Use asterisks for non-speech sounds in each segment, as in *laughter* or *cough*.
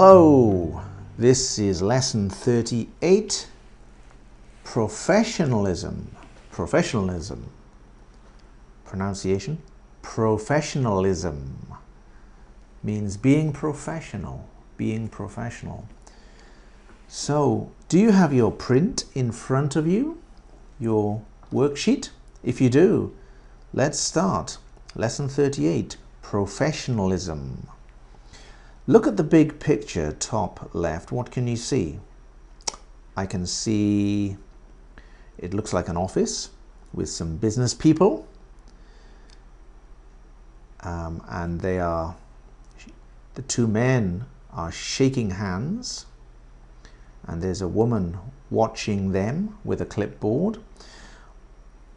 Hello, this is lesson 38 Professionalism. Professionalism. Pronunciation Professionalism means being professional. Being professional. So, do you have your print in front of you? Your worksheet? If you do, let's start. Lesson 38 Professionalism. Look at the big picture, top left. What can you see? I can see it looks like an office with some business people. Um, and they are, the two men are shaking hands. And there's a woman watching them with a clipboard.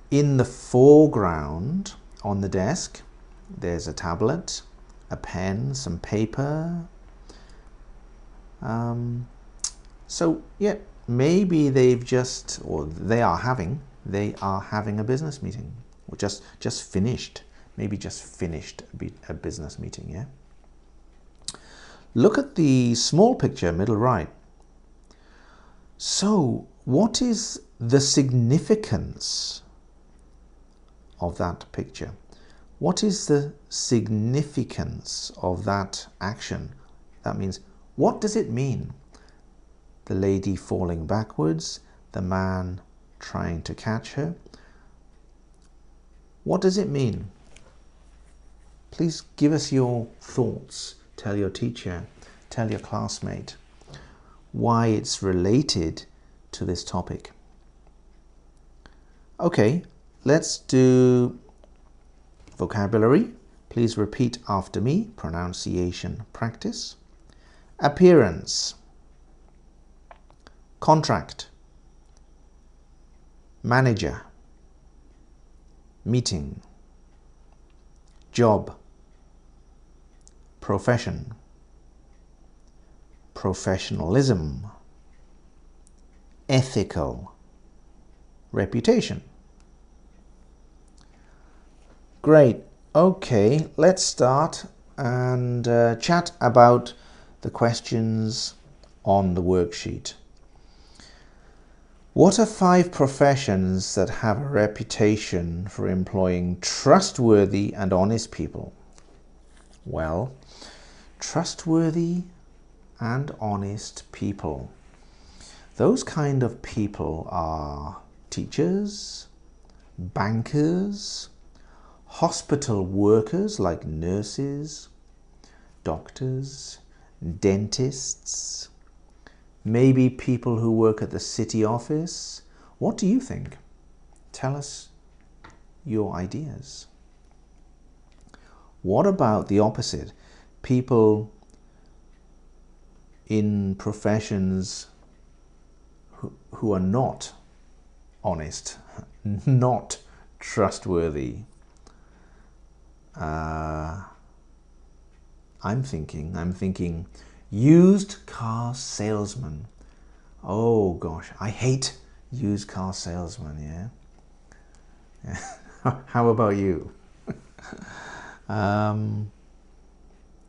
In the foreground on the desk, there's a tablet a pen, some paper. Um, so yeah, maybe they've just, or they are having, they are having a business meeting, or just just finished, maybe just finished a business meeting. Yeah. Look at the small picture, middle right. So, what is the significance of that picture? What is the significance of that action? That means, what does it mean? The lady falling backwards, the man trying to catch her. What does it mean? Please give us your thoughts. Tell your teacher, tell your classmate why it's related to this topic. Okay, let's do Vocabulary, please repeat after me. Pronunciation practice. Appearance. Contract. Manager. Meeting. Job. Profession. Professionalism. Ethical. Reputation. Great. Okay, let's start and uh, chat about the questions on the worksheet. What are five professions that have a reputation for employing trustworthy and honest people? Well, trustworthy and honest people. Those kind of people are teachers, bankers, hospital workers like nurses, doctors, dentists, maybe people who work at the city office. What do you think? Tell us your ideas. What about the opposite? People in professions who, who are not honest, *laughs* not trustworthy, uh, I'm thinking, I'm thinking used car salesman. Oh gosh, I hate used car salesman, yeah? *laughs* How about you? *laughs* um,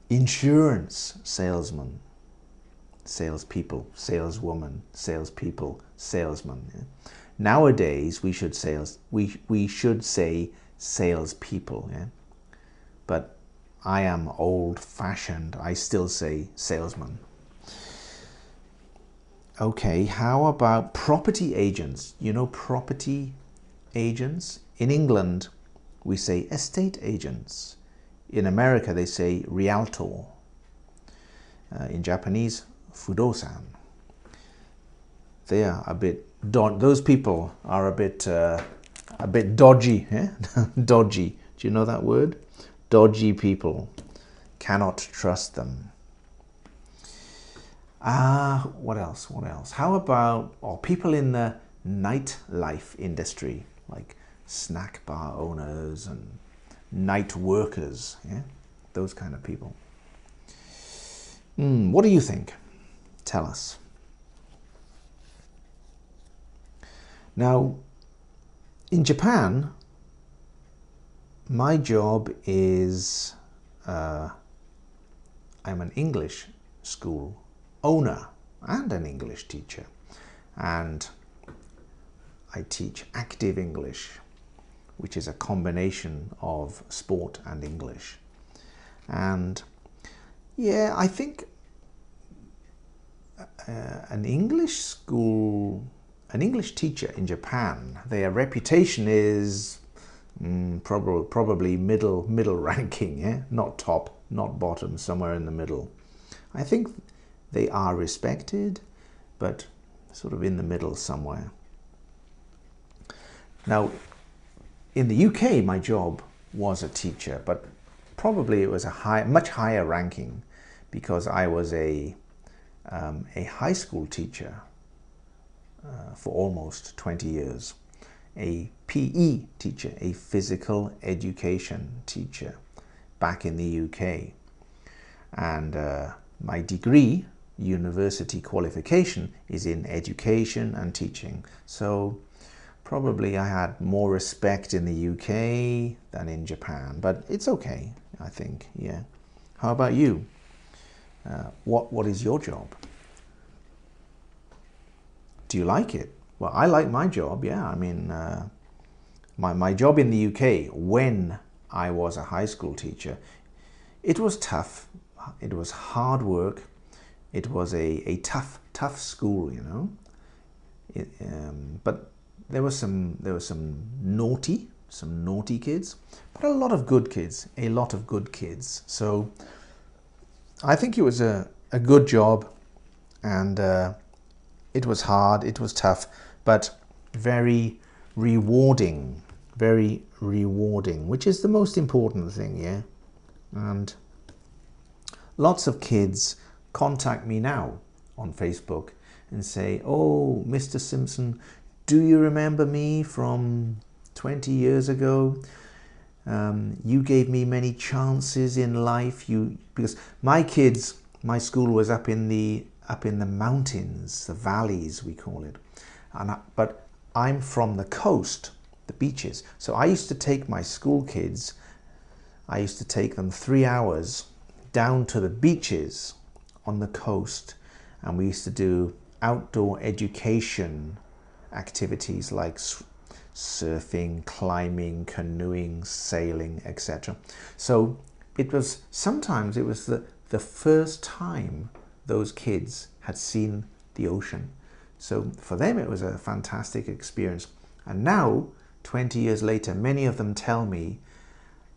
insurance salesman, salespeople, saleswoman, salespeople, salesman. Yeah? Nowadays, we should sales we we should say salespeople. Yeah, but I am old fashioned. I still say salesman. Okay, how about property agents? You know property agents? In England, we say estate agents. In America, they say realtor. Uh, in Japanese, fudosan. They are a bit, do- those people are a bit, uh, a bit dodgy. Eh? *laughs* dodgy. Do you know that word? Dodgy people. Cannot trust them. Ah, uh, what else? What else? How about or people in the nightlife industry, like snack bar owners and night workers, yeah? Those kind of people. Mm, what do you think? Tell us. Now, in Japan, my job is uh, I'm an English school owner and an English teacher. And I teach active English, which is a combination of sport and English. And yeah, I think uh, an English school, an English teacher in Japan, their reputation is mm, probably probably middle middle *laughs* ranking, yeah, not top, not bottom, somewhere in the middle. I think they are respected, but sort of in the middle somewhere. Now, in the UK, my job was a teacher, but probably it was a high, much higher ranking because I was a um, a high school teacher uh, for almost 20 years, a PE teacher, a physical education teacher back in the UK. And uh, my degree, university qualification, is in education and teaching. So probably I had more respect in the UK than in Japan, but it's okay, I think, yeah. How about you? Uh, what, what is your job? Do you like it? Well, I like my job, yeah. I mean, uh, my, my job in the UK when I was a high school teacher, it was tough. It was hard work. It was a, a tough, tough school, you know. It, um, but there were some there was some naughty, some naughty kids, but a lot of good kids, a lot of good kids. So I think it was a, a good job and uh, it was hard, it was tough, but very rewarding, very rewarding, which is the most important thing, yeah? And lots of kids contact me now on Facebook and say, Oh, Mr. Simpson, do you remember me from 20 years ago? Um, you gave me many chances in life. You because my kids, my school was up in the up in the mountains, the valleys we call it, I, but I'm from the coast, the beaches. So I used to take my school kids. I used to take them three hours down to the beaches on the coast, and we used to do outdoor education activities like surfing, climbing, canoeing, sailing, etc. So it was sometimes it was the, the first time those kids had seen the ocean. So for them it was a fantastic experience. And now, 20 years later, many of them tell me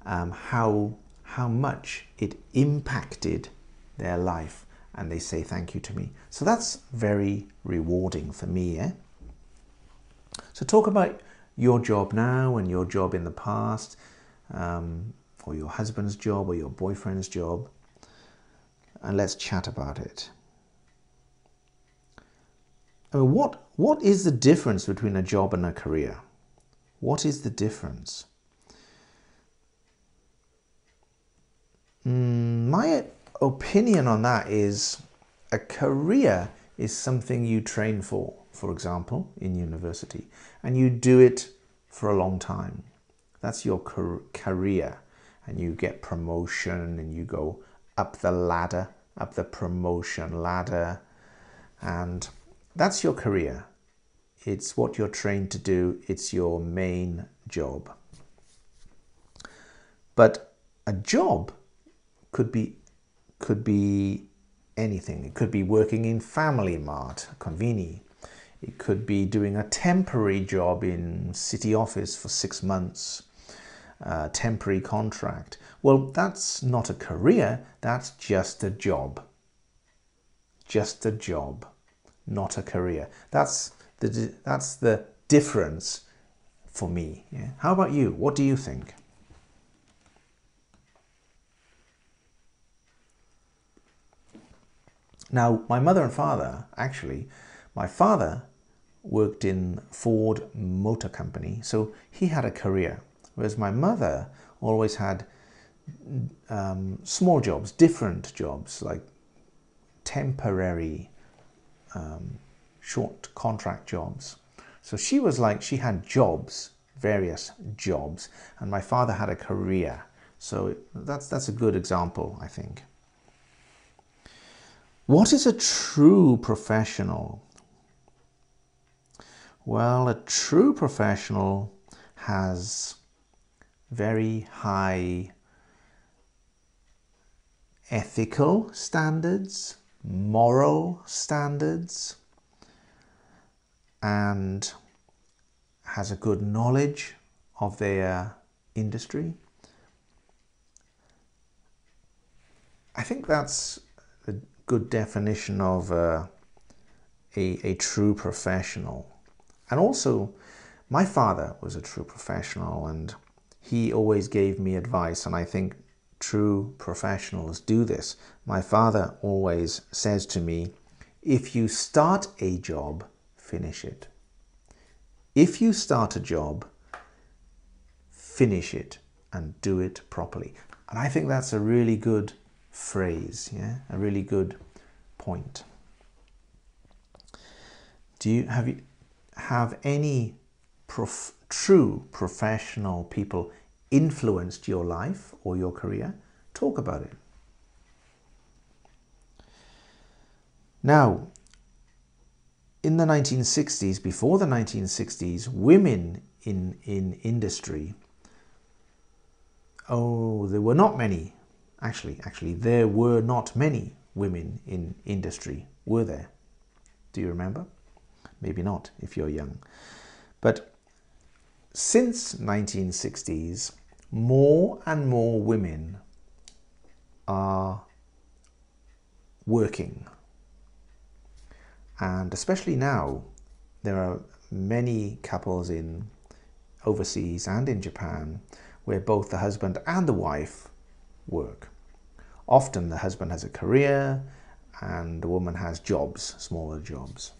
um, how, how much it impacted their life and they say thank you to me. So that's very rewarding for me. Eh? So talk about your job now and your job in the past, um, or your husband's job or your boyfriend's job, and let's chat about it. Mean, what, what is the difference between a job and a career? What is the difference? Mm, my opinion on that is a career is something you train for for example, in university, and you do it for a long time. That's your career, and you get promotion and you go up the ladder, up the promotion ladder, and that's your career. It's what you're trained to do, it's your main job. But a job could be could be anything. It could be working in Family Mart, Conveni. It could be doing a temporary job in city office for six months, temporary contract. Well, that's not a career, that's just a job. Just a job, not a career. That's the, that's the difference for me. Yeah? How about you? What do you think? Now, my mother and father, actually, my father worked in Ford Motor Company, so he had a career, whereas my mother always had um, small jobs, different jobs, like temporary, um, short contract jobs. So she was like, she had jobs, various jobs, and my father had a career. So that's, that's a good example, I think. What is a true professional? Well, a true professional has very high ethical standards, moral standards, and has a good knowledge of their industry. I think that's a good definition of uh, a, a true professional. And also, my father was a true professional and he always gave me advice, and I think true professionals do this. My father always says to me, if you start a job, finish it. If you start a job, finish it and do it properly. And I think that's a really good phrase, yeah, a really good point. Do you have you have any prof true professional people influenced your life or your career? Talk about it. Now, in the 1960s, before the 1960s, women in, in industry, oh, there were not many. Actually, actually, there were not many women in industry, were there? Do you remember? Maybe not if you're young. But since 1960s, more and more women are working. And especially now, there are many couples in overseas and in Japan where both the husband and the wife work. Often the husband has a career and the woman has jobs, smaller jobs.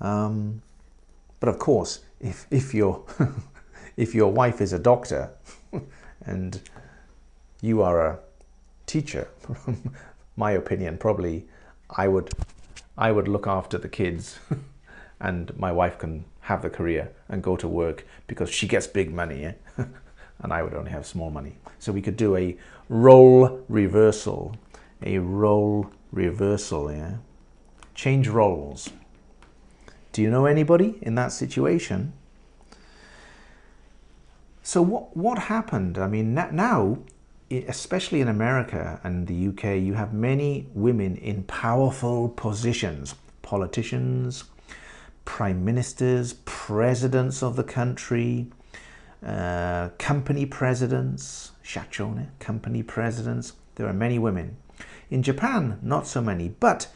Um, but of course, *laughs* if, if, your, *laughs* if your wife is a doctor *laughs* and you are a teacher, *laughs* my opinion, probably I would, I would look after the kids *laughs* and my wife can have the career and go to work because she gets big money eh? and I would only have small money. So we could do a role reversal, a role reversal, yeah? Change roles. Do you know anybody in that situation? So what, what happened? I mean, now, especially in America and the UK, you have many women in powerful positions, politicians, prime ministers, presidents of the country, uh, company presidents, shachone, company presidents. There are many women. In Japan, not so many, but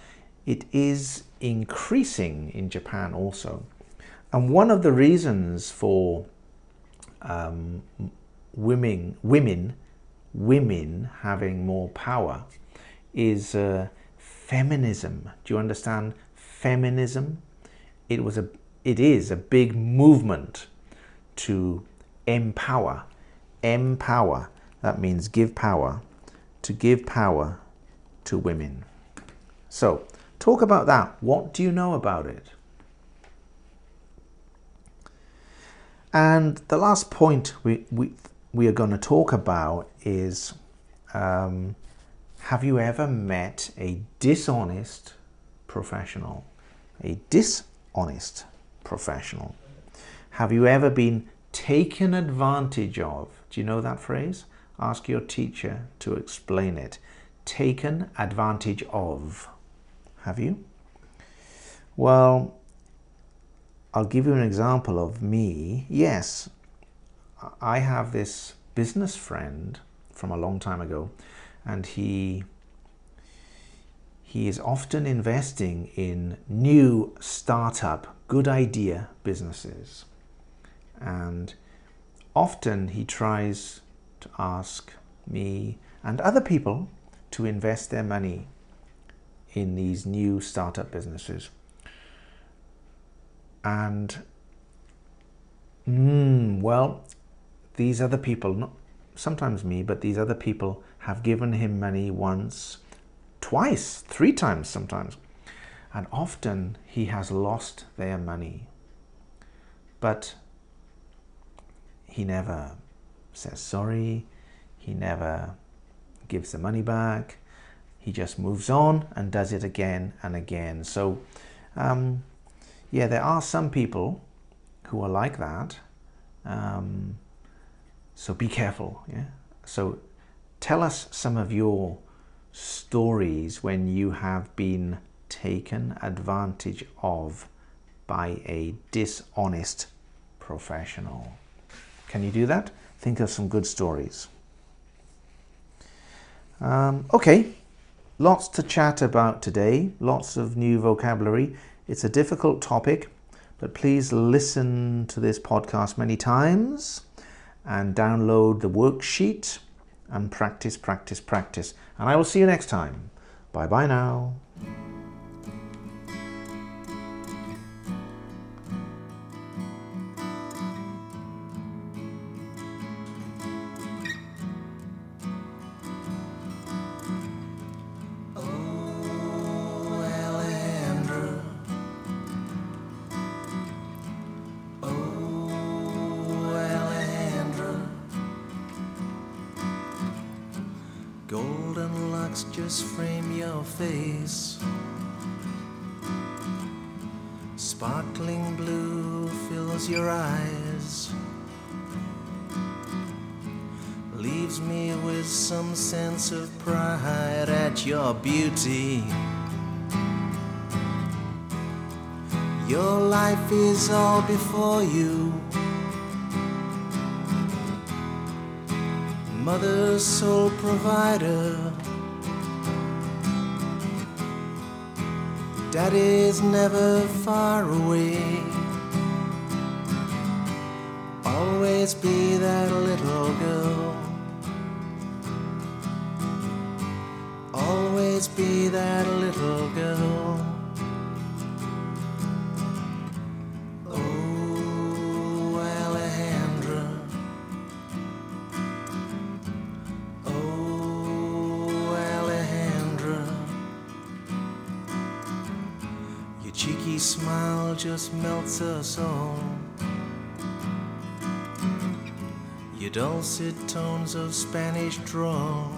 it is increasing in Japan also. And one of the reasons for um, women, women, women having more power is uh, feminism. Do you understand feminism? It was a, it is a big movement to empower, empower. That means give power, to give power to women. So Talk about that. What do you know about it? And the last point we, we, we are going to talk about is um, have you ever met a dishonest professional? A dishonest professional. Have you ever been taken advantage of? Do you know that phrase? Ask your teacher to explain it. Taken advantage of. Have you? Well, I'll give you an example of me. Yes, I have this business friend from a long time ago, and he he is often investing in new startup, good idea businesses. And often he tries to ask me and other people to invest their money in these new startup businesses. And, mm, well, these other people, not sometimes me, but these other people have given him money once, twice, three times sometimes. And often he has lost their money. But he never says sorry. He never gives the money back he just moves on and does it again and again. So, um, yeah, there are some people who are like that. Um, so be careful. Yeah. So tell us some of your stories when you have been taken advantage of by a dishonest professional. Can you do that? Think of some good stories. Um, okay, lots to chat about today, lots of new vocabulary. It's a difficult topic, but please listen to this podcast many times and download the worksheet and practice, practice, practice. And I will see you next time. Bye bye now. Just frame your face. Sparkling blue fills your eyes. Leaves me with some sense of pride at your beauty. Your life is all before you. mother, sole provider. Daddy's never far away. Always be that little girl. Always be that little girl. Smile just melts us all. Your dulcet tones of Spanish drawl.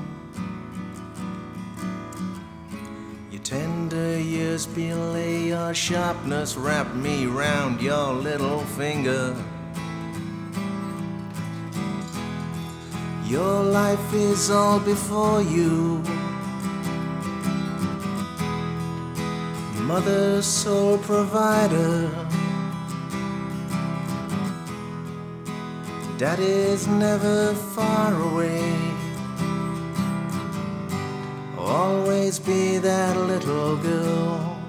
Your tender years belay your sharpness, wrap me round your little finger. Your life is all before you. Mother, sole provider. Daddy's never far away. Always be that little girl.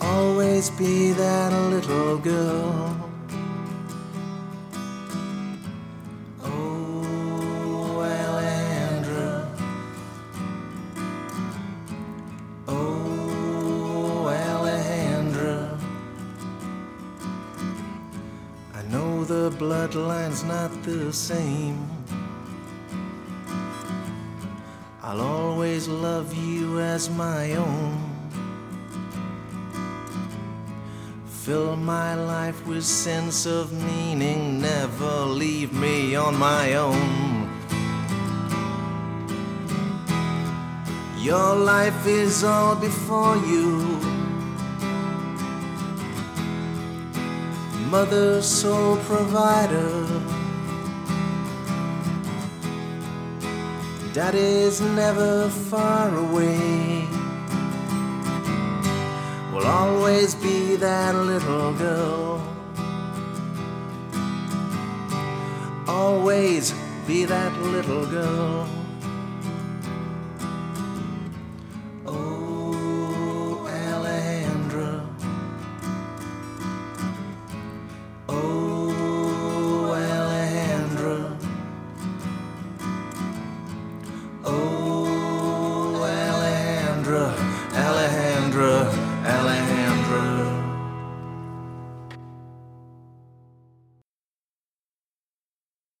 Always be that little girl. Not the same. I'll always love you as my own. Fill my life with sense of meaning, never leave me on my own. Your life is all before you. mother, sole provider. Daddy's never far away. Will always be that little girl. Always be that little girl.